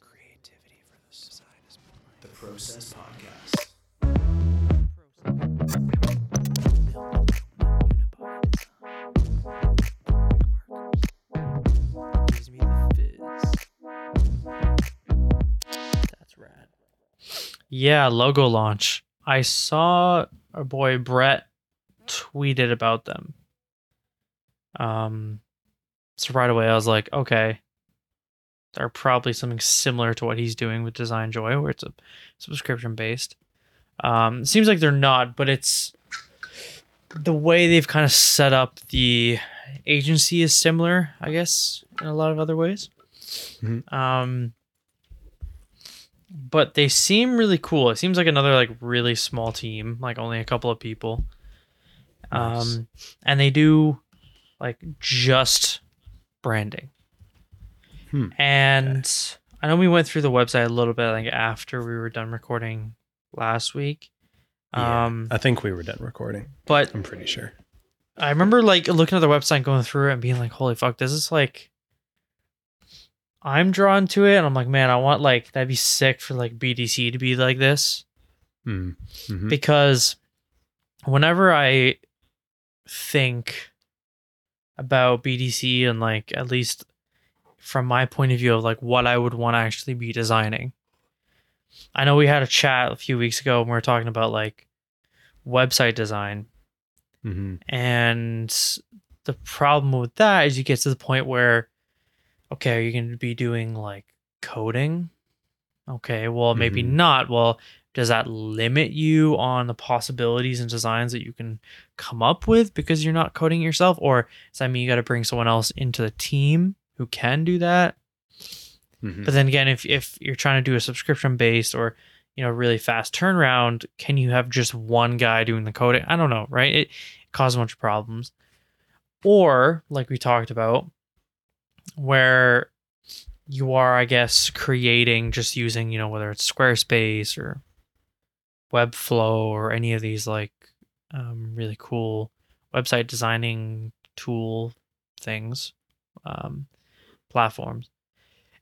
Creativity for the side is the Process Podcast. Gives me the fizz. That's rad. Yeah, Logolaunch. I saw our boy Brett tweeted about them. Um, so right away I was like, okay, they're probably something similar to what he's doing with Designjoy, where it's a subscription based. Um, it seems like they're not, but it's the way they've kind of set up the agency is similar, I guess, in a lot of other ways. Mhm. Um, but they seem really cool. It seems like another like really small team, like only a couple of people. Nice. Um, and they do like just branding. Hmm. And I know we went through the website a little bit, like after we were done recording last week. Yeah, Um, I think we were done recording. but I'm pretty sure. I remember like looking at the website, going through it, and being like, "Holy fuck, this is like." I'm drawn to it, and I'm like, man, I want like that'd be sick for like BDC to be like this Mm. Mhm. because whenever I think about BDC and like at least from my point of view of like what I would want to actually be designing. I know we had a chat a few weeks ago and we were talking about like website design Mhm. and the problem with that is you get to the point where, okay, are you going to be doing like coding? Okay, well, maybe Mhm. not. Well, does that limit you on the possibilities and designs that you can come up with because you're not coding yourself? Or does that mean you got to bring someone else into the team who can do that? Mhm. But then again, if if you're trying to do a subscription based or you know really fast turnaround, can you have just one guy doing the coding? I don't know, right? It causes a bunch of problems. Or like we talked about, where you are, I guess, creating just using you know whether it's Squarespace or Webflow or any of these like um, really cool website designing tool things, um, platforms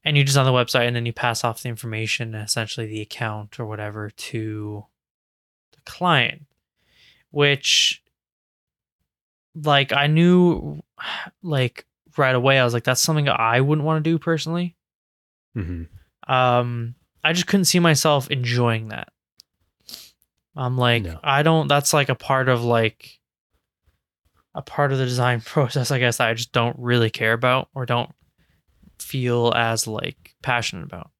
and you design the website and then you pass off the information essentially the account or whatever to the client which like i knew like right away i was like that's something i wouldn't want to do personally Mm-hmm. um i just couldn't see myself enjoying that i'm like No. i don't that's like a part of like a part of the design process i guess that i just don't really care about or don't feel as like passionate about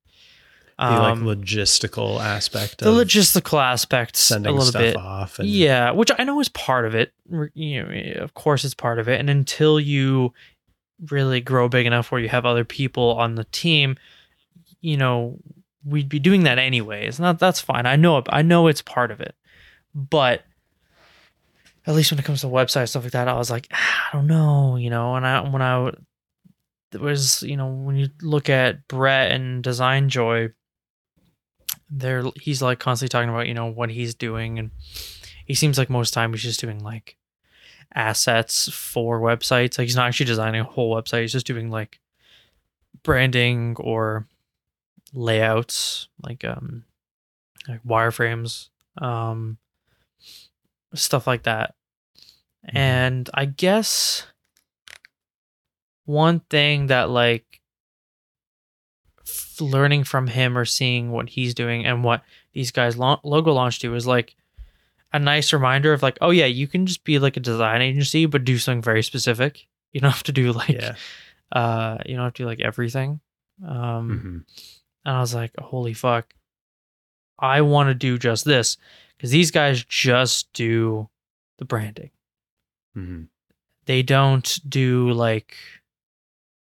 The like Um, logistical aspect the logistical aspects a sending little stuff bit off. And, yeah, which I know is part of it. You know, of course, it's part of it. And until you really grow big enough where you have other people on the team, you know, we'd be doing that anyways. Not that's fine. I know. I know it's part of it, but at least when it comes to website stuff like that, I was like, "Ah, I don't know, you know. And I when I was, you know, when you look at Brett and Designjoy, there he's like constantly talking about you know what he's doing and he seems like most time he's just doing like assets for websites like he's not actually designing a whole website he's just doing like branding or layouts like um like wireframes um stuff like that Mhm. and i guess one thing that like f- learning from him or seeing what he's doing and what these guys lo- Logolaunch do is like a nice reminder of like oh yeah you can just be like a design agency but do something very specific you don't have to do like Yeah. uh you don't have to do like everything um Mhm. and i was like holy fuck i want to do just this because these guys just do the branding Mhm. they don't do like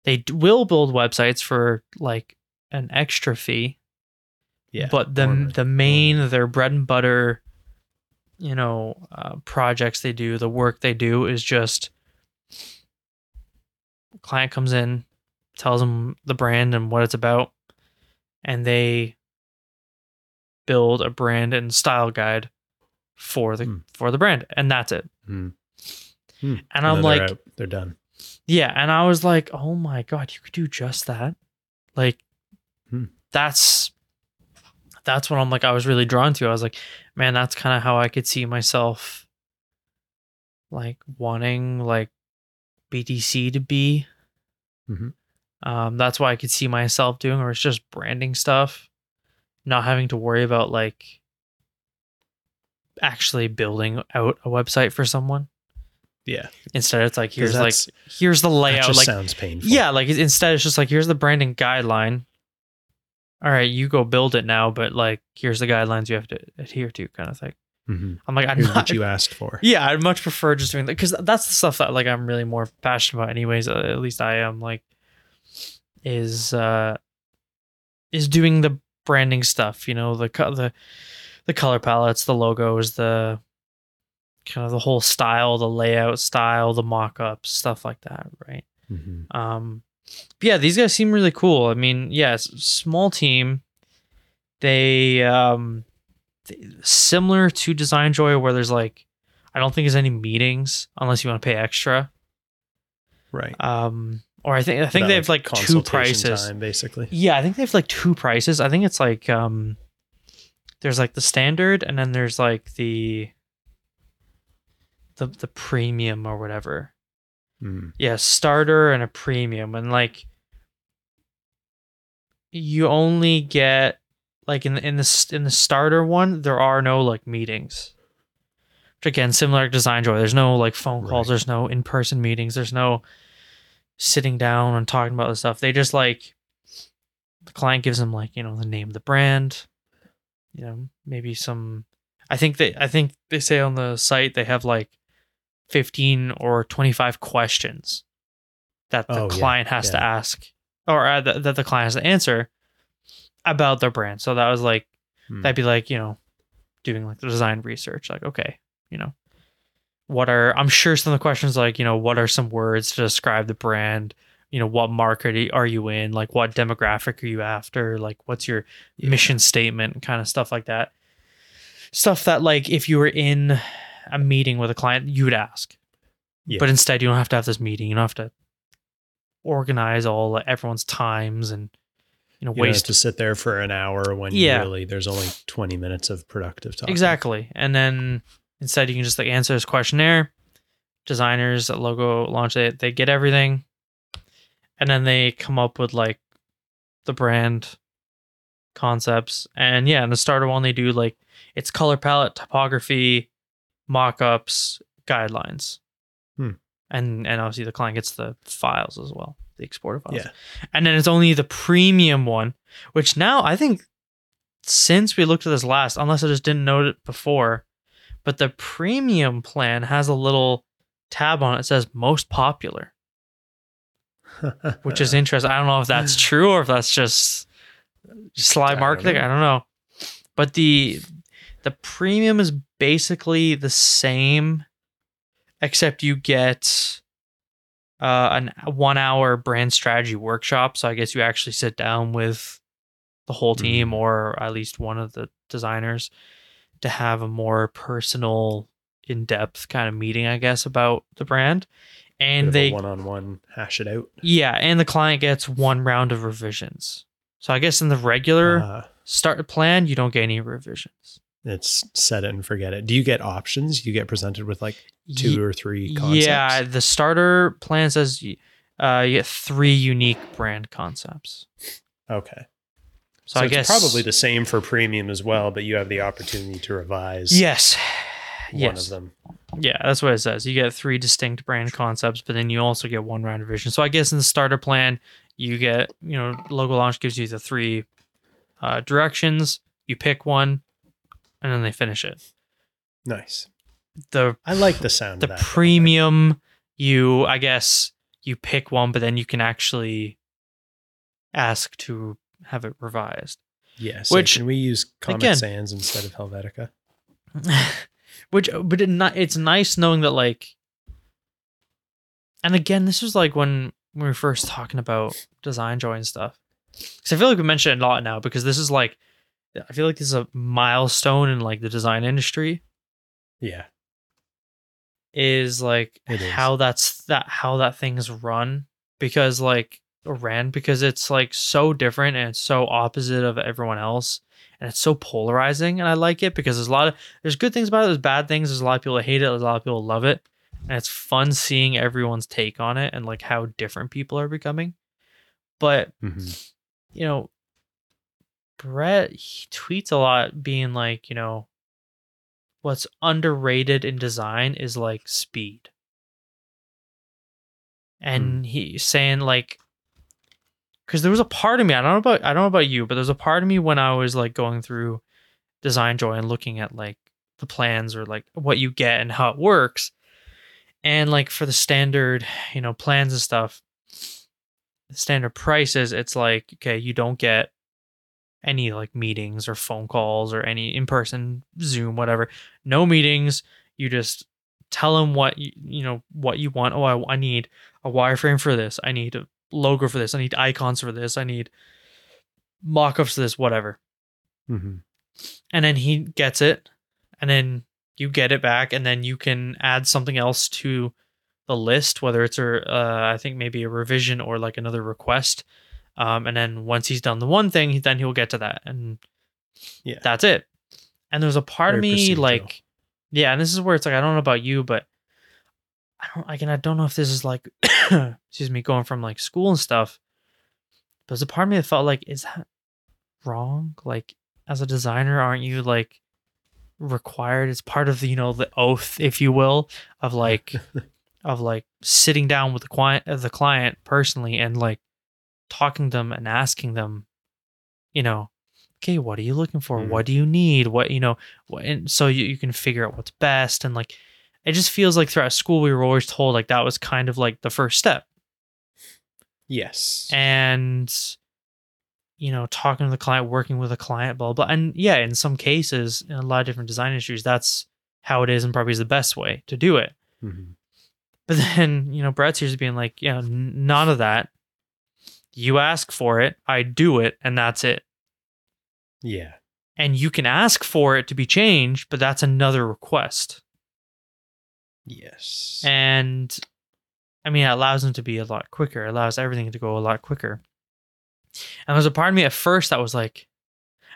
they will build websites for like an extra fee Yeah. but the the main their bread and butter you know uh, projects they do the work they do is just client comes in tells them the brand and what it's about and they build a brand and style guide for the Hmm. for the brand and that's it Mhm. Hmm. and i'm like they're, they're done. Yeah, and I was like, "Oh my god, you could do just that." Like Hmm. that's that's what I'm like I was really drawn to. I was like, man, that's kind of how I could see myself like wanting like BDC to be. Mhm. Um, that's why I could see myself doing, or it's just branding stuff, not having to worry about like actually building out a website for someone. Yeah. Instead, it's like here's like here's the That layout, just like sounds painful. yeah, like instead it's just like here's the branding guideline. All right, you go build it now, but like here's the guidelines you have to adhere to, kind of thing. hmm I'm like, I'm not. what you asked for. yeah, I'd much prefer just doing that because that's the stuff that like I'm really more passionate about. Anyways, uh, at least I am. Like, is uh, is doing the branding stuff. You know, the the the color palettes, the logos, the kind of the whole style, the layout style, the mock-ups, stuff like that, right? hmm Um, yeah, these guys seem really cool. I mean, yes, small team. They um, similar to Designjoy, where there's like, I don't think there's any meetings unless you want to pay extra. Right. Um, or I think I think That, they have like two prices. time, basically. Yeah, I think they have like two prices. I think it's like um, there's like the standard, and then there's like the the the premium or whatever. Mm. yeah starter and a premium. And like you only get like in the in the in the starter one there are no like meetings. Which again similar to Designjoy. There's no like phone calls. Right. there's no in-person meetings. There's no sitting down and talking about the stuff. They just like the client gives them like you know the name of the brand. You know maybe some i think they i think they say on the site they have like 15 or 25 questions that the Oh, yeah, client has to ask or uh, that, that the client has to answer about their brand. So that was like Hmm. that'd be like you know doing like the design research like okay you know what are i'm sure some of the questions like you know what are some words to describe the brand? You know what market are you in? Like what demographic are you after? Like what's your Yeah. mission statement? Kind of stuff like that. Stuff that like if you were in a meeting with a client you would ask Yeah. but instead you don't have to have this meeting you don't have to organize all everyone's times and you know You waste to sit there for an hour when Yeah. really there's only 20 minutes of productive time. Exactly. And then instead you can just like answer this questionnaire. Designers at Logolaunch they they get everything. And then they come up with like the brand concepts. And yeah, in the starter one they do like it's color palette, typography, mock-ups, guidelines. Hmm. And and obviously the client gets the files as well, the exported files. Yeah. And then it's only the premium one, which now I think since we looked at this last, unless I just didn't note it before, but the premium plan has a little tab on it that says most popular, which is interesting. I don't know if that's true or if that's just sly marketing. I don't know. But the the premium is basically the same, except you get uh, an one hour brand strategy workshop. So I guess you actually sit down with the whole team Mhm. or at least one of the designers to have a more personal, in depth kind of meeting, I guess, about the brand. And they one on one hash it out. yeah, and the client gets one round of revisions. So I guess in the regular Uh, start plan, you don't get any revisions. It's set it and forget it. Do you get options? You get presented with like two or three concepts. Yeah, the starter plan says uh, you get three unique brand concepts. Okay. So, So, I it's guess probably the same for premium as well, but you have the opportunity to revise yes, one yes, of them. yeah. That's what it says. You get three distinct brand concepts, but then you also get one round of revision. So I guess in the starter plan, you get you know Logolaunch gives you the three uh, directions. You pick one, and then they finish it. Nice. The I like the sound the of that. premium you i guess you pick one but then you can actually ask to have it revised Yeah. Which, can we use Comic again- Sans instead of Helvetica? which uh, but it not, it's nice knowing that like and again this was like when we were first talking about Designjoy and stuff because i feel like we mentioned it a lot now because this is like i feel like this is a milestone in like the design industry Yeah. is like It is. how that's that how that thing's run because like or ran because it's like so different and it's so opposite of everyone else and it's so polarizing and I like it because there's a lot of there's good things about it, there's bad things, there's a lot of people that hate it, there's a lot of people that love it. And it's fun seeing everyone's take on it and like how different people are becoming. But Mhm. you know, Brett he tweets a lot being like, you know, what's underrated in design is like speed. Hmm. And he's saying like because there was a part of me, I don't know about I don't know about you, but there's a part of me when I was like going through Designjoy and looking at like the plans or like what you get and how it works. And like for the standard, you know, plans and stuff, standard prices, it's like, okay, you don't get any like meetings or phone calls or any in person Zoom, whatever. No meetings. You just tell them what you, you know what you want. Oh, I, I need a wireframe for this. I need a logo for this. I need icons for this. I need mock-ups for this. Whatever. Mhm. And then he gets it, and then you get it back, and then you can add something else to the list, whether it's a uh, I think maybe a revision or like another request. Um, and then once he's done the one thing, then he'll get to that, and Yeah. that's it. And there's a part of me procedural. like, yeah, and this is where it's like I don't know about you, but I don't again I don't know if this is like, excuse me, going from like school and stuff. But there's a part of me that felt like, is that wrong? Like as a designer, aren't you like required? It's part of the you know the oath, if you will, of like of like sitting down with the client the client personally and like talking to them and asking them you know okay what are you looking for Mhm. what do you need what you know what, and so you, you can figure out what's best and like it just feels like throughout school we were always told like that was kind of like the first step Yes. and you know talking to the client working with a client blah blah and yeah in some cases in a lot of different design industries that's how it is and probably is the best way to do it Mhm. But then, you know, Brett's here's being like, you know, none of that. You ask for it, I do it, and that's it. Yeah. And you can ask for it to be changed, but that's another request. Yes. And I mean, it allows them to be a lot quicker, it allows everything to go a lot quicker. And there's a part of me at first that was like,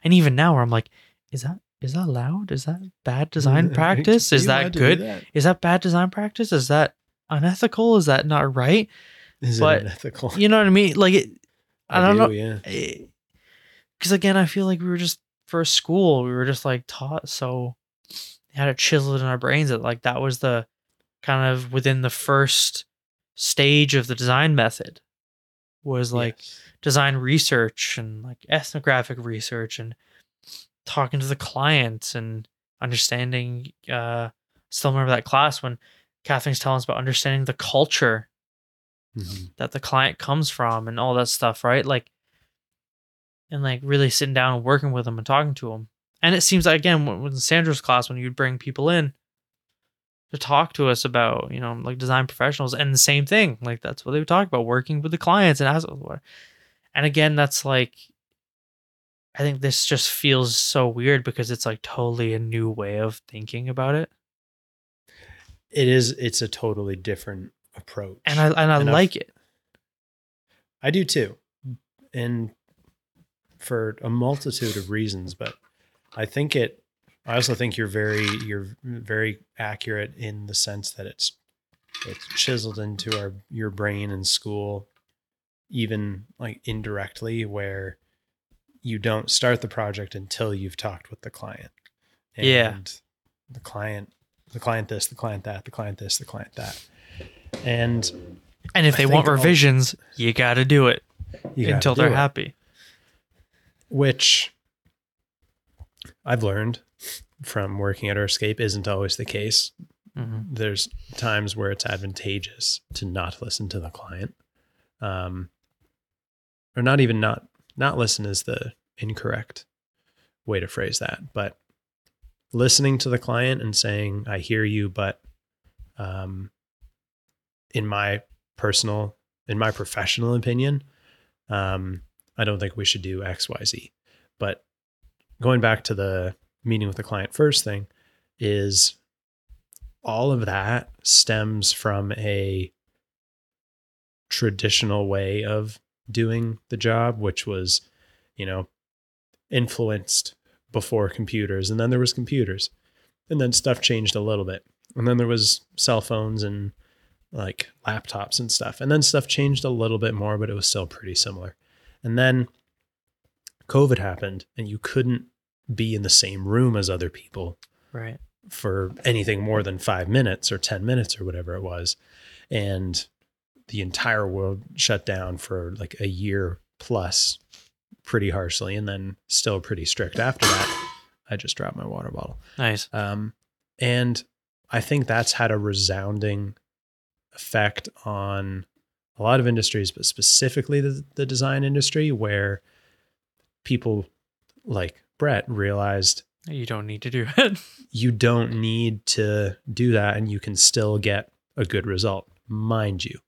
and even now where I'm like, is that is that allowed? Is that bad design practice? Is that allowed to do good? that? Is that bad design practice? Is that unethical? Is that not right? Is But, it unethical? You know what I mean? Like it I, don't know. Yeah. because again i feel like we were just for school we were just like taught so had it chiseled in our brains that like that was the kind of within the first stage of the design method was like Yes. design research and like ethnographic research and talking to the clients and understanding uh still remember that class when kathleen's telling us about understanding the culture Mhm. that the client comes from and all that stuff, right? Like, and like really sitting down and working with them and talking to them. And it seems like again, when, when Sandra's class, when you'd bring people in to talk to us about, you know, like design professionals, and the same thing, like that's what they would talk about, working with the clients and as. And again, that's like, I think this just feels so weird because it's like totally a new way of thinking about it, It is. It's a totally different approach, and I and I And I've- like it. I do too, and for a multitude of reasons. But I think it. I also think you're very you're very accurate in the sense that it's it's chiseled into our your brain in school, even like indirectly, where you don't start the project until you've talked with the client. Yeah. the client, the client this, the client that, the client this, the client that, and And if they want revisions, you got to do it. gotta until do they're it. happy. which I've learned from working at Earthscape isn't always the case. Mhm. There's times where it's advantageous to not listen to the client, um, or not even not not listen is the incorrect way to phrase that, but listening to the client and saying, "I hear you," but um, in my personal, in my professional opinion, um, I don't think we should do X, Y, Z. But going back to the meeting with the client first thing is all of that stems from a traditional way of doing the job, which was, you know, influenced before computers. And then there was computers. And then stuff changed a little bit. And then there was cell phones and like laptops and stuff. And then stuff changed a little bit more, but it was still pretty similar. And then COVID happened and you couldn't be in the same room as other people Right. for anything more than five minutes or 10 minutes or whatever it was. And the entire world shut down for like a year plus pretty harshly and then still pretty strict after that. I just dropped my water bottle. Nice. Um, and I think that's had a resounding effect on a lot of industries, but specifically the, the design industry, where people like Brett realized You don't need to do it. you don't need to do that and you can still get a good result. Mind you,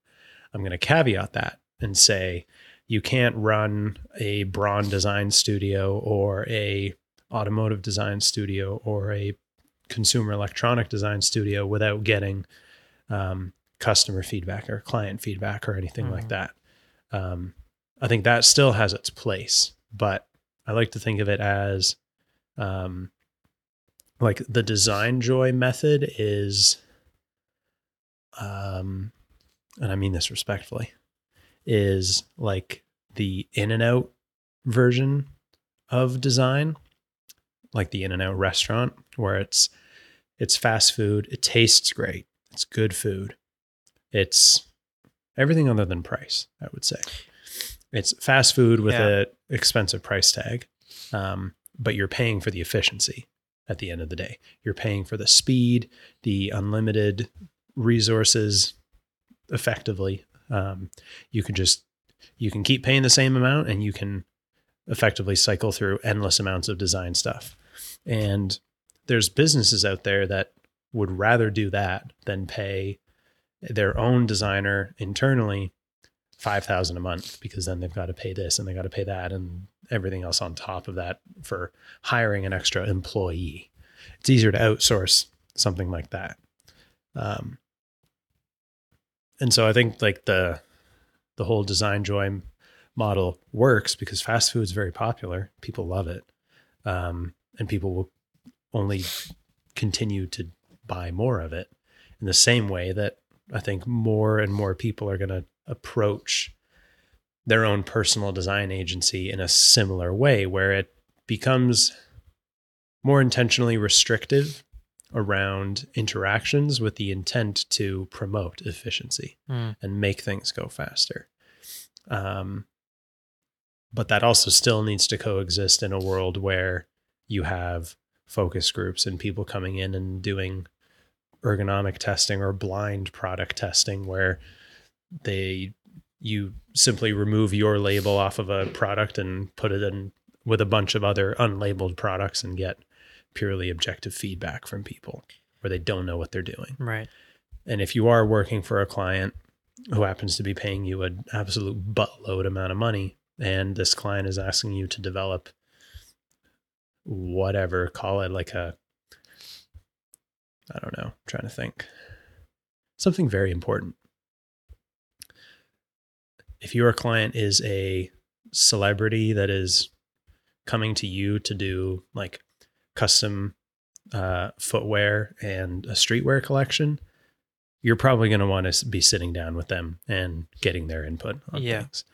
I'm going to caveat that and say you can't run a Braun design studio or a automotive design studio or a consumer electronic design studio without getting um, customer feedback or client feedback or anything like Mhm. that. Um, I think that still has its place, but I like to think of it as um, like the Designjoy method is um and i mean this respectfully is like the in and out version of design like the in and out restaurant where it's it's fast food it tastes great it's good food it's everything other than price i would say it's fast food with Yeah. a expensive price tag um, but you're paying for the efficiency at the end of the day. You're paying for the speed, the unlimited resources effectively. Um, you can just, you can keep paying the same amount and you can effectively cycle through endless amounts of design stuff. And there's businesses out there that would rather do that than pay their own designer internally 5000 a month because then they've got to pay this and they got to pay that and everything else on top of that for hiring an extra employee. It's easier to outsource something like that. Um, and so I think like the the whole Designjoy model works because fast food is very popular. People love it, um, and people will only continue to buy more of it. In the same way that I think more and more people are going to approach their own personal design agency in a similar way where it becomes more intentionally restrictive around interactions with the intent to promote efficiency Mm. and make things go faster. Um, but that also still needs to coexist in a world where you have focus groups and people coming in and doing ergonomic testing or blind product testing where they you simply remove your label off of a product and put it in with a bunch of other unlabeled products and get purely objective feedback from people where they don't know what they're doing. Right. And if you are working for a client who happens to be paying you an absolute buttload amount of money, and this client is asking you to develop whatever, call it like a, I don't know, I'm trying to think, something very important. If your client is a celebrity that is coming to you to do like custom uh, footwear and a streetwear collection, you're probably going to want to be sitting down with them and getting their input on Yeah. things.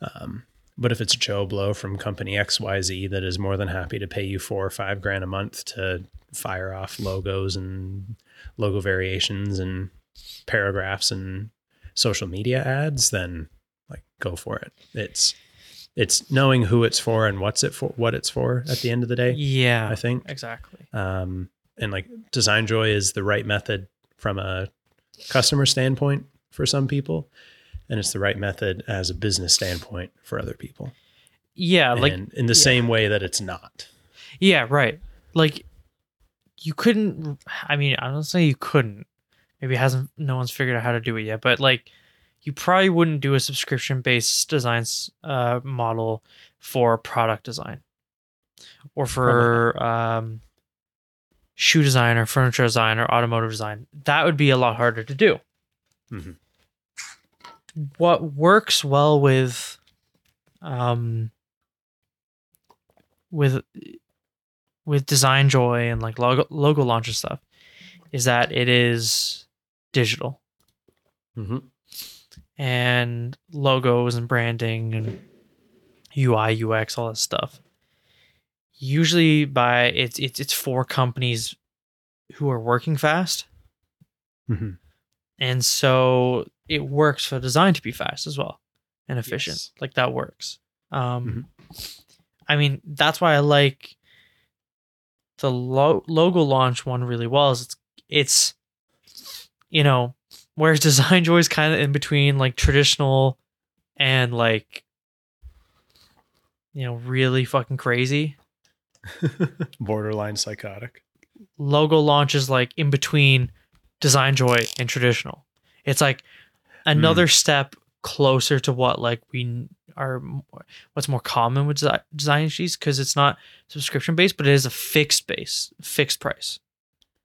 Um, but if it's Joe Blow from company XYZ that is more than happy to pay you four or five grand a month to fire off logos and logo variations and paragraphs and social media ads, then like go for it. It's it's knowing who it's for and what's it for what it's for at the end of the day. Yeah. I think exactly. um, and like Designjoy is the right method from a customer standpoint for some people and it's the right method as a business standpoint for other people Yeah. Like and in the yeah. same way that it's not Yeah, right. Like you couldn't I mean, I don't say you couldn't. Maybe hasn't no one's figured out how to do it yet, but like you probably wouldn't do a subscription based designs uh model for product design. Or for um shoe design or furniture design or automotive design. That would be a lot harder to do. Mhm. What works well with um with with Designjoy and like logo Logolaunch and stuff is that it is digital Mm-hmm. and logos and branding and UI UX all that stuff. Usually by it's it's it's for companies who are working fast Mm-hmm. and so it works for design to be fast as well and efficient. Yes. Like that works. Um I mean that's why I like the lo- Logolaunch one really well is it's it's you know whereas Designjoy is kind of in between like traditional and like you know really fucking crazy. Borderline psychotic. Logolaunch is like in between Designjoy and traditional. It's like another hmm. step closer to what like we are what's more common with design sheets because it's not subscription based but it is a fixed base fixed price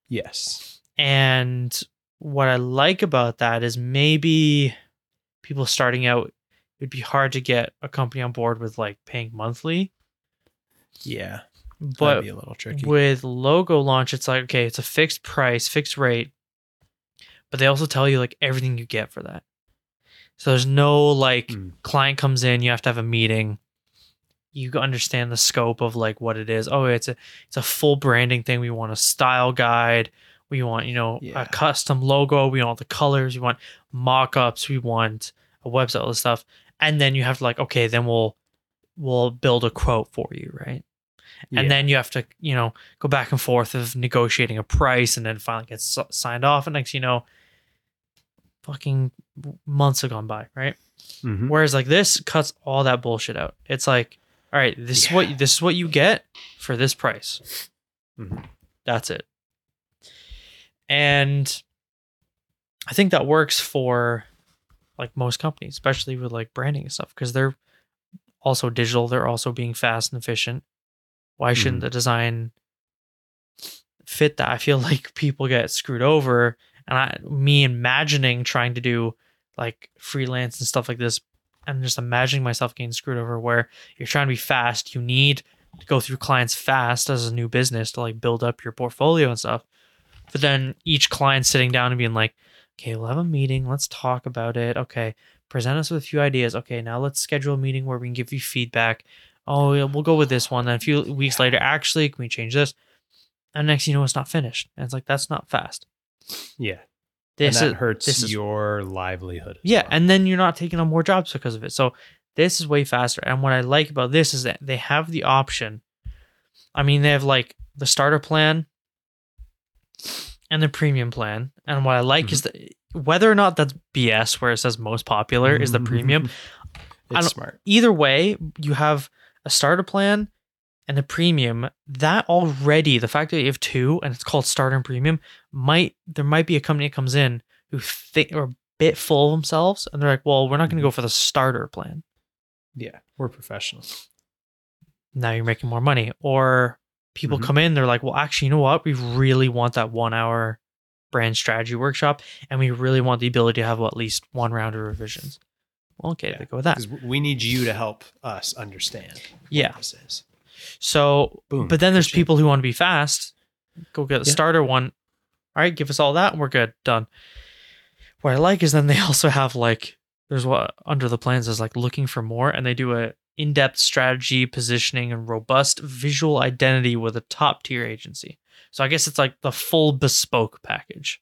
Yes. And what I like about that is maybe people starting out, it'd be hard to get a company on board with like paying monthly. Yeah. But be a little tricky. with Logolaunch, it's like, okay, it's a fixed price, fixed rate. But they also tell you like everything you get for that. So there's no like Mm. client comes in, you have to have a meeting. You understand the scope of like what it is. Oh, it's a it's a full branding thing. We want a style guide. We want, you know, Yeah. a custom logo. We want the colors. We want mock-ups. We want a website, all this stuff. And then you have to like, okay, then we'll we'll build a quote for you, right? Yeah. And then you have to, you know, go back and forth of negotiating a price and then finally get signed off. And next, you know, fucking months have gone by, right? Mhm. Whereas like this cuts all that bullshit out. It's like, all right, this is what this is what you get for this price. Mhm. That's it. And I think that works for like most companies, especially with like branding and stuff, because they're also digital. They're also being fast and efficient. Why shouldn't Mhm. the design fit that? I feel like people get screwed over, and I, me imagining trying to do like freelance and stuff like this, I'm just imagining myself getting screwed over. Where you're trying to be fast, you need to go through clients fast as a new business to like build up your portfolio and stuff. But then each client sitting down and being like, okay, we'll have a meeting. Let's talk about it. Okay, present us with a few ideas. Okay, now let's schedule a meeting where we can give you feedback. Oh, yeah, we'll go with this one. Then a few weeks later, actually, can we change this? And next, you know, it's not finished. And it's like that's not fast. Yeah. This and that is hurts this is- your livelihood. yeah, well. and then you're not taking on more jobs because of it. So this is way faster. And what I like about this is that they have the option. I mean, they have like the starter plan and the premium plan. And what I like is mm-hmm. that whether or not that's BS, where it says most popular is the mm-hmm. premium. It's smart. Either way, you have a starter plan and the premium. That already, the fact that you have two and it's called starter and premium, might there might be a company that comes in who think or a bit full of themselves and they're like, well, we're not going to go for the starter plan. Yeah. We're professionals. Now you're making more money. Or people Mhm. come in, they're like, well, actually, you know what? We really want that one hour brand strategy workshop and we really want the ability to have at least one round of revisions. Well, okay, Yeah. they go with that. Because we need you to help us understand Yeah. what this is. So, Boom. but then there's people who want to be fast. Go get the Yeah. starter one. All right, give us all that, and we're good. Done. What I like is then they also have like there's what under the plans is like looking for more, and they do a in-depth strategy, positioning, and robust visual identity with a top-tier agency. So I guess it's like the full bespoke package,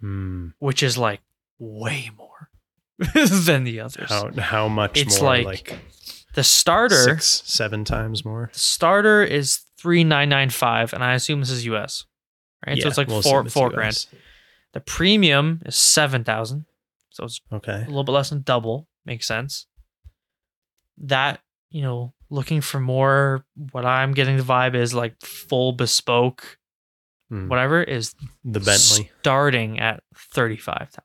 Hmm. which is like way more than the others. How how much It's more? like Like, the starter, six, seven times more. the starter is three nine nine five, and I assume this is US. Right, yeah, so it's like we'll four it's four US. grand. The premium is seven thousand, so it's Okay. a little bit less than double. Makes sense. That you know, looking for more. What I'm getting the vibe is like full bespoke, Hmm. whatever is The Bentley. starting at thirty five thousand,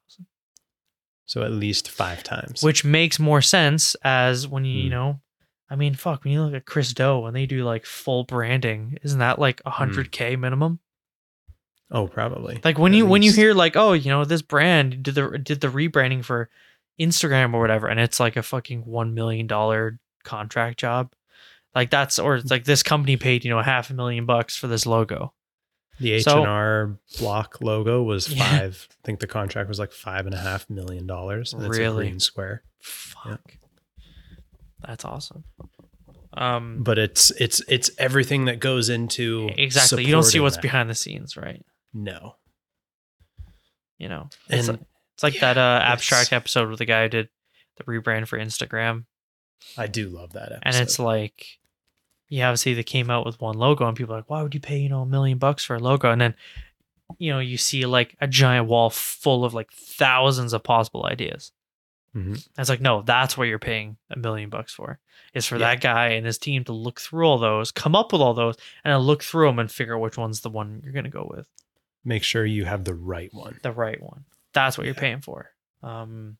So at least five times. which makes more sense as when you you Hmm. know. I mean, fuck. When you look at Chris Do and they do like full branding, isn't that like a hundred k minimum? oh, probably. Like when At you when you hear like, oh, you know, this brand did the did the rebranding for Instagram or whatever, and it's like a fucking one million dollar contract job. Like that's or it's like this company paid, you know, half a million bucks for this logo. The H and R block logo was Yeah. five. I think the contract was like five and a half million dollars. and It's a Really? green square, Fuck. That's awesome. Um but it's it's it's everything that goes into exactly. You don't see what's that. behind the scenes, right? No, You know. It's And- like, it's like yeah, that uh abstract episode where the guy who did the rebrand for Instagram. I do love that episode. And it's like yeah, obviously they came out with one logo and people are like, why would you pay, you know, a million bucks for a logo? And then, you know, you see like a giant wall full of like thousands of possible ideas. Mhm. It's like, no, that's what you're paying a million bucks for. Is for Yeah. that guy and his team to look through all those, come up with all those, and then look through them and figure out which one's the one you're gonna go with. make sure you have the right one. The right one. That's what you're paying for. Um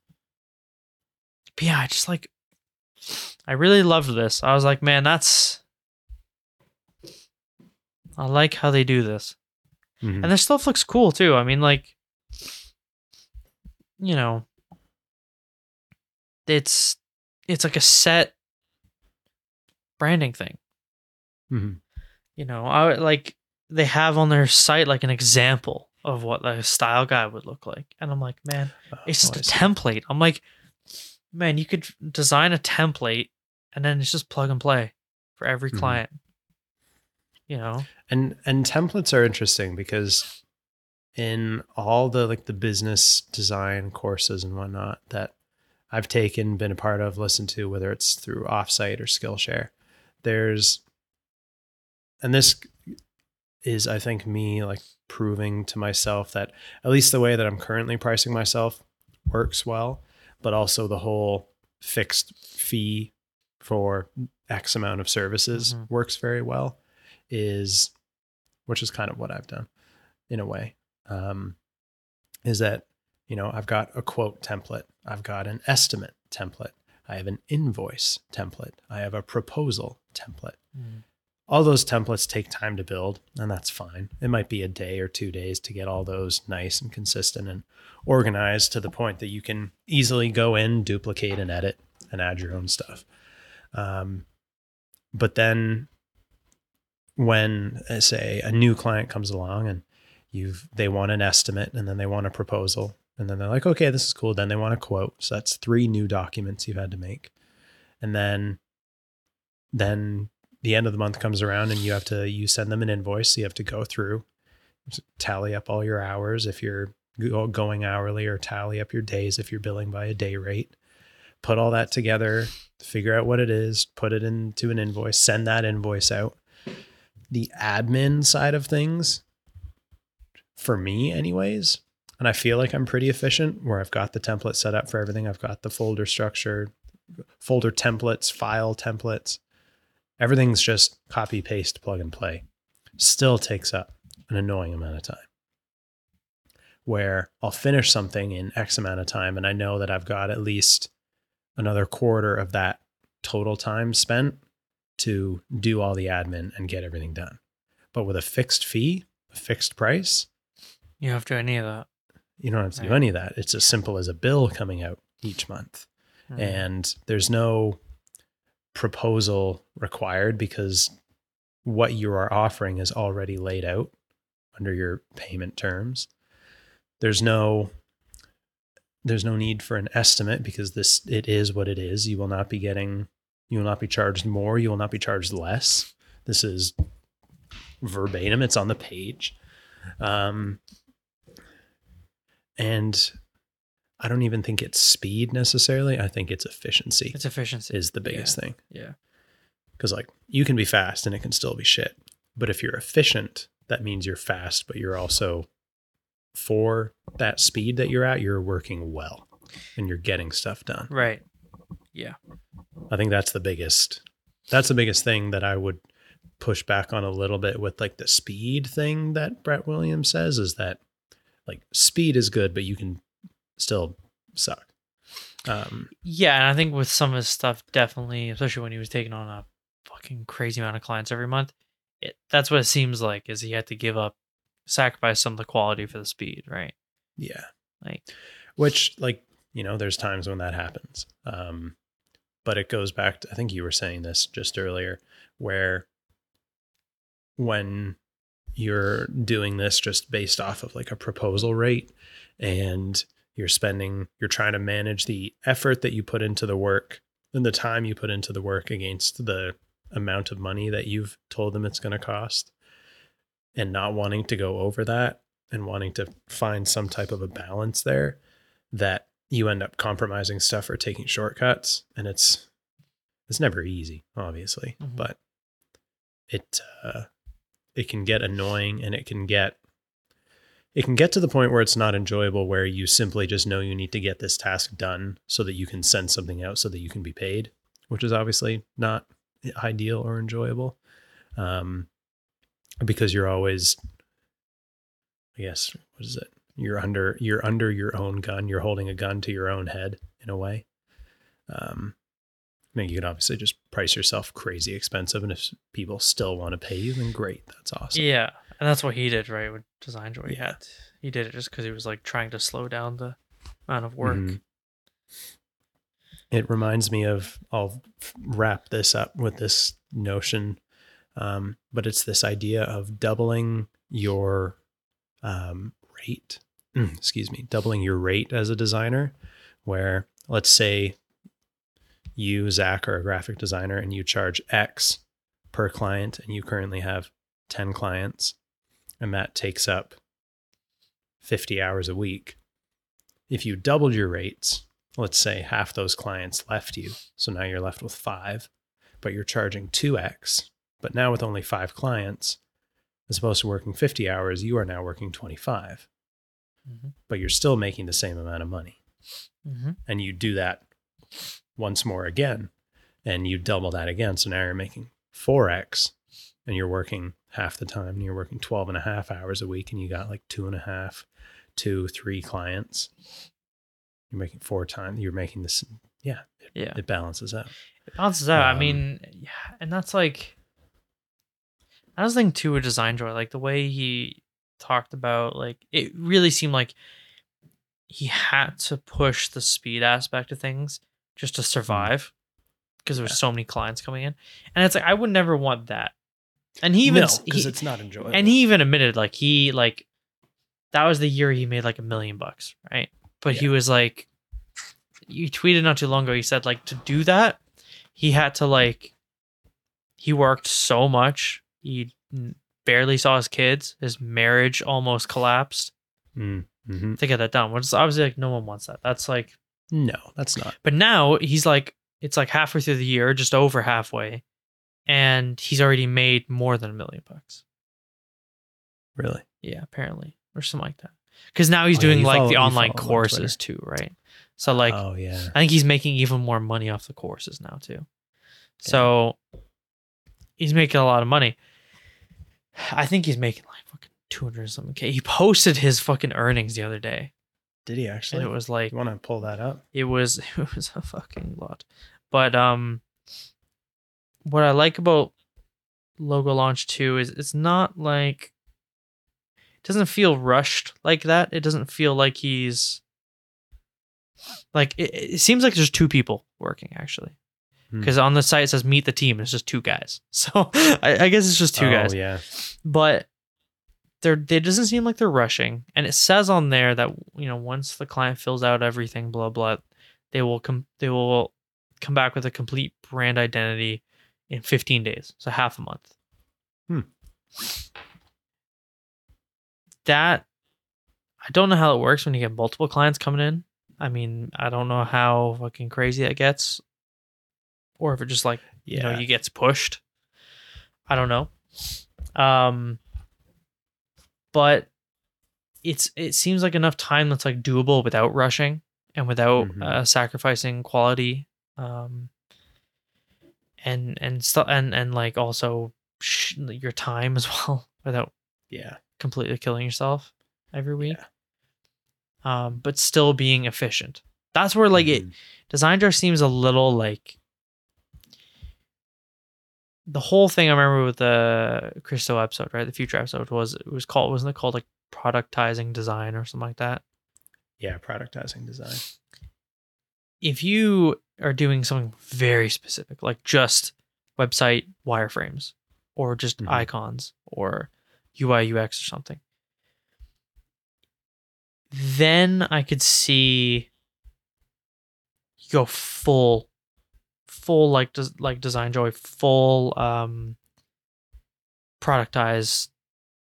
but yeah, I just like I really loved this. I was like, man, that's I like how they do this. Mhm. And their stuff looks cool too. I mean, like, you know, it's it's like a set branding thing. Mhm. You know, I like they have on their site like an example of what a style guide would look like, and I'm like, man, it's Oh, just a template. I'm like, man, you could design a template and then it's just plug and play for every Mhm. client. You know, and and templates are interesting because in all the like the business design courses and whatnot that I've taken, been a part of, listened to, whether it's through offsite or Skillshare, there's and this is I think me like proving to myself that at least the way that I'm currently pricing myself works well, but also the whole fixed fee for X amount of services Mhm. works very well is which is kind of what I've done in a way. Um, is that you know I've got a quote template, I've got an estimate template, I have an invoice template, I have a proposal template. All those templates take time to build, and that's fine. It might be a day or two days to get all those nice and consistent and organized to the point that you can easily go in, duplicate, and edit and add your own stuff. Um, but then when uh, say a new client comes along and you've they want an estimate and then they want a proposal and then they're like okay this is cool. Then they want a quote. So that's three new documents you've had to make. And then then the end of the month comes around and you have to you send them an invoice. You have to go through tally up all your hours if you're going hourly or tally up your days if you're billing by a day rate. Put all that together figure out what it is put it into an invoice send that invoice out the admin side of things for me anyways. And i feel like i'm pretty efficient where i've got the template set up for everything. I've got the folder structure folder templates file templates. Everything's just copy paste plug and play. Still takes up an annoying amount of time where i'll finish something in x amount of time and i know that i've got at least another quarter of that total time spent to do all the admin and get everything done. But with a fixed fee, a fixed price, you have to do any of that. you don't have to do any of that. It's as simple as a bill coming out each month. Mhm. And there's no proposal required because what you are offering is already laid out under your payment terms. There's no there's no need for an estimate because this it is what it is. You will not be getting you will not be charged more, you will not be charged less. This is verbatim, it's on the page. Um and I don't even think it's speed necessarily. I think it's efficiency it's efficiency. is the biggest thing. yeah. Because like you can be fast and it can still be shit. But if you're efficient, that means you're fast, but you're also for that speed that you're at, you're working well and you're getting stuff done. Right. I think that's the biggest that's the biggest thing that I would push back on a little bit with like the speed thing that Brett Williams says is that like speed is good, but you can still suck. Um Yeah, and I think with some of his stuff, definitely, especially when he was taking on a fucking crazy amount of clients every month, it that's what it seems like is he had to give up, sacrifice some of the quality for the speed, right? yeah. Like, which like you know there's times when that happens um but it goes back to I think you were saying this just earlier, where when you're doing this just based off of like a proposal rate and you're spending you're trying to manage the effort that you put into the work and the time you put into the work against the amount of money that you've told them it's going to cost and not wanting to go over that and wanting to find some type of a balance there that you end up compromising stuff or taking shortcuts and it's it's never easy obviously Mhm. but it uh it can get annoying and it can get it can get to the point where it's not enjoyable where you simply just know you need to get this task done so that you can send something out so that you can be paid which is obviously not ideal or enjoyable um because you're always i guess what is it you're under you're under your own gun you're holding a gun to your own head in a way um I mean, you can obviously just price yourself crazy expensive, and if people still want to pay you, then great, that's awesome. Yeah, and that's what he did, right? With Designjoy, he Yeah. had he did it just because he was like trying to slow down the amount of work. Mhm. It reminds me of, I'll wrap this up with this notion, um, but it's this idea of doubling your um, rate, excuse me, doubling your rate as a designer, where let's say you, Zak, are a graphic designer and you charge X per client, and you currently have 10 clients, and that takes up 50 hours a week. If you doubled your rates, let's say half those clients left you. So now you're left with five, but you're charging 2x. But now with only five clients, as opposed to working 50 hours, you are now working 25, Mm-hmm. but you're still making the same amount of money. Mm-hmm. And you do that once more again, and you double that again. So now you're making 4x and you're working half the time. And you're working 12 and a half hours a week, and you got like two and a half, two, three clients. You're making four times. You're making this. Yeah, it, Yeah, it balances out. it bounces out. I Um, mean, yeah, and that's like I was thinking too with Designjoy, like the way he talked about, like it really seemed like he had to push the speed aspect of things just to mm. survive because there were Yeah. so many clients coming in, and it's like I would never want that. And he even because he- it's not enjoyable. and he even admitted like he like that was the year he made like a million bucks right but he was like you tweeted not too long ago he said like to do that he had to like he worked so much he barely saw his kids his marriage almost collapsed Mm, mhm. to get that done which is obviously like no one wants that that's like No, that's not. but now he's like it's like halfway through the year just over halfway and he's already made more than a million bucks Really. Yeah, apparently, or something like that. Because now he's Oh, doing you like follow- the online him on courses too, right? So like, oh yeah. I think he's making even more money off the courses now too. So he's making a lot of money. I think he's making like fucking two hundred something k. He posted his fucking earnings the other day, Did he and actually? it was like you want to pull that up? it was it was a fucking lot. But um what I like about Logolaunch 2 is it's not like it doesn't feel rushed like that. It doesn't feel like he's like it, it seems like there's two people working actually. Hmm. Because on the site it says meet the team, and it's just two guys. So I, I guess it's just two oh, guys Yeah. but they're it doesn't seem like they're rushing and it says on there that you know once the client fills out everything blah blah they will come they will come back with a complete brand identity in 15 days so half a month Hmm. that i don't know how it works when you get multiple clients coming in i mean i don't know how fucking crazy that gets or if it just like Yeah. you know he gets pushed i don't know um but it's it seems like enough time that's like doable without rushing and without Mhm. uh, sacrificing quality um and and stuff and and like also sh- your time as well without yeah. completely killing yourself every week um but still being efficient that's where like it Mhm. design seems a little like the whole thing I remember with the Chris Do episode, right? The future episode was it was called wasn't it called like productizing design or something like that? Yeah. Productizing design. If you are doing something very specific, like just website wireframes or just Mhm. icons or UI UX or something. Then I could see you go full full like des- like Designjoy full um productized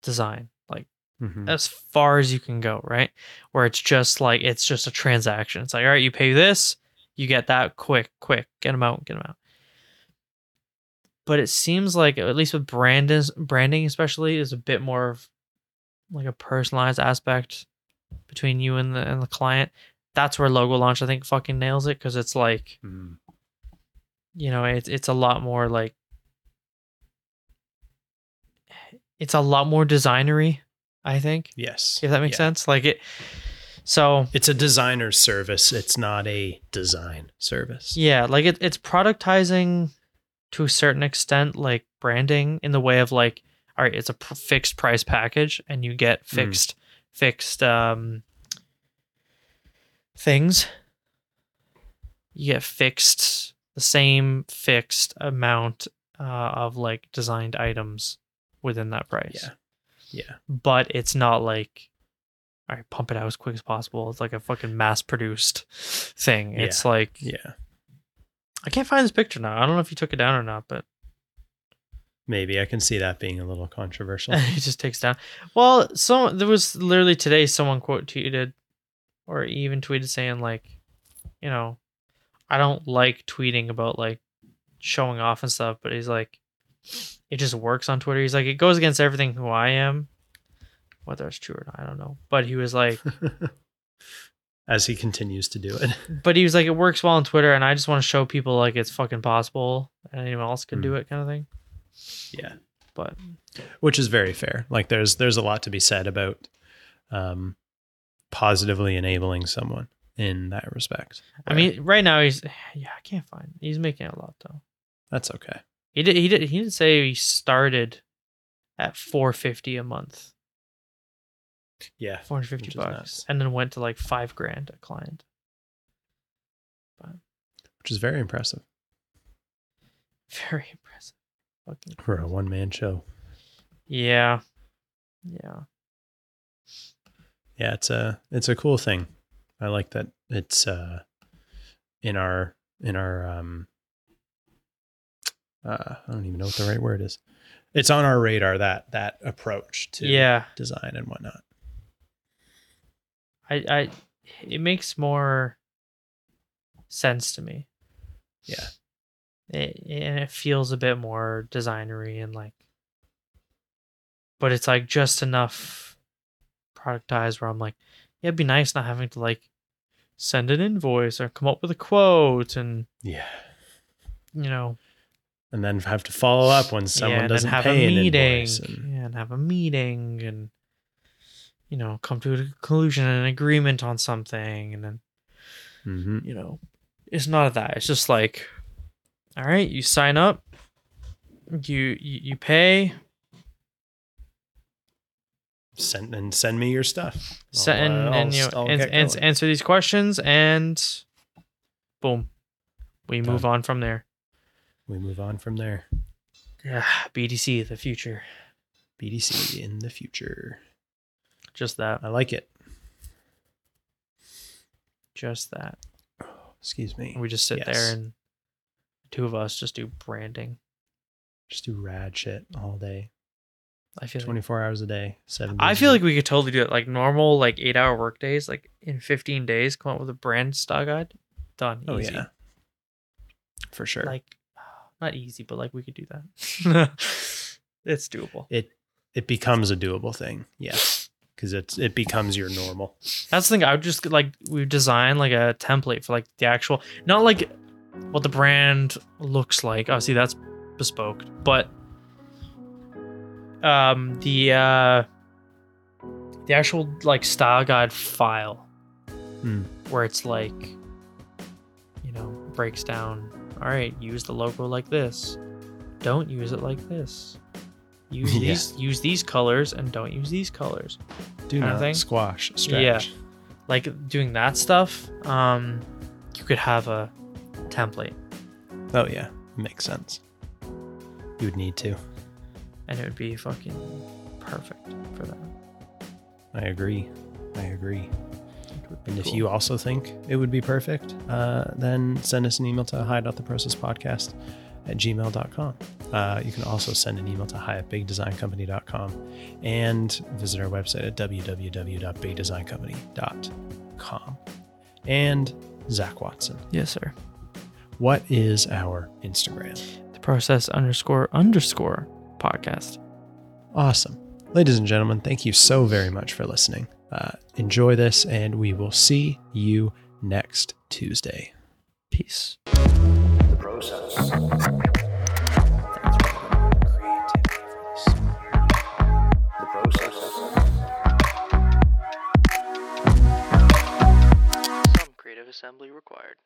design like Mhm. as far as you can go, right? Where it's just like it's just a transaction. It's like, all right, you pay this, you get that quick, quick, get them out, get them out. But it seems like at least with brand branding, especially, is a bit more of like a personalized aspect between you and the and the client. That's where Logolaunch I think fucking nails it because it's like Mm. You know it's it's a lot more like it's a lot more designery. I think Yes. if that makes Yeah. sense. Like it. So It's a designer's service. It's not a design service. yeah, like it, it's productizing to a certain extent, like branding in the way of like, all right, it's a fixed price package, and you get fixed fixed um things. You get fixed the same fixed amount uh, of like designed items within that price. Yeah. Yeah. but it's not like all right pump it out as quick as possible it's like a fucking mass produced thing it's like Yeah. i can't find this picture now i don't know if you took it down or not but Maybe I can see that being a little controversial. it just takes down well so there was literally today someone quote tweeted or even tweeted saying like you know i don't like tweeting about like showing off and stuff but he's like it just works on twitter he's like it goes against everything who i am whether it's true or not i don't know but he was like As he continues to do it. but he was like, it works well on Twitter, and I just want to show people like it's fucking possible, and anyone else can do Mm. it, kind of thing. Yeah. But Which is very fair. Like there's there's a lot to be said about um positively enabling someone in that respect. I mean, right now he's yeah, I can't find. He's making a lot though. that's okay. He did. He did. He didn't say he started at four fifty a month, Yeah. four hundred fifty bucks, and then went to like five grand a client. Which is very impressive Very impressive. Fucking for a one man show. yeah, yeah. Yeah, it's a it's a cool thing. I like that it's uh in our in our um uh I don't even know what the right word is. It's on our radar that that approach to Yeah, design and whatnot. I, I, it makes more sense to me. Yeah. it, and it feels a bit more designery and like but it's like just enough productized where i'm like yeah it'd be nice not having to like send an invoice or come up with a quote and Yeah. you know And then have to follow up when yeah, someone then doesn't have pay a meeting. And, yeah, and have a meeting and you know come to a conclusion and an agreement on something and then Mhm. you know, it's not that. It's just like, all right, you sign up, you you, you pay, Send and send me your stuff. se- I'll, and, uh, and you I'll ans- ans- answer these questions, and boom, we move on from there. we move on from there. Yeah, BDC, the future, BDC in the future. just that, I like it. just that. Excuse me. We just sit Yes. there and the two of us just do branding. Just do rad shit all day. I feel like 24 hours a day. Seven I feel like we could totally do it. Like normal, like eight hour work days, like in 15 days, come up with a brand style guide. Done. Oh easy. yeah. For sure. Like not easy, but like we could do that. it's doable. it it becomes a doable thing. Yes. Because it's it becomes your normal. That's the thing. I would just like we design like a template for like the actual, not like what the brand looks like. Oh, Obviously, that's bespoke, but um the uh the actual like style guide file Hmm. where it's like you know breaks down all right use the logo like this don't use it like this use Yeah. these use these colors and don't use these colors Do not squash stretch. Yeah. like doing that stuff um you could have a template, Oh yeah, makes sense. You would need to. And it would be fucking perfect for that. I agree. I agree. It would be And if you also think it would be perfect, uh, then send us an email to hi.theprocesspodcast at gmail.com. Uh, you can also send an email to hi at bigdesigncompany.com and visit our website at www.bigdesigncompany.com. And Zak Watson, yes, sir. what is our Instagram? The process underscore underscore podcast. Awesome. Ladies and gentlemen, thank you so very much for listening. Uh, enjoy this, and we will see you next Tuesday. Peace. The process. The process. Some creative assembly required.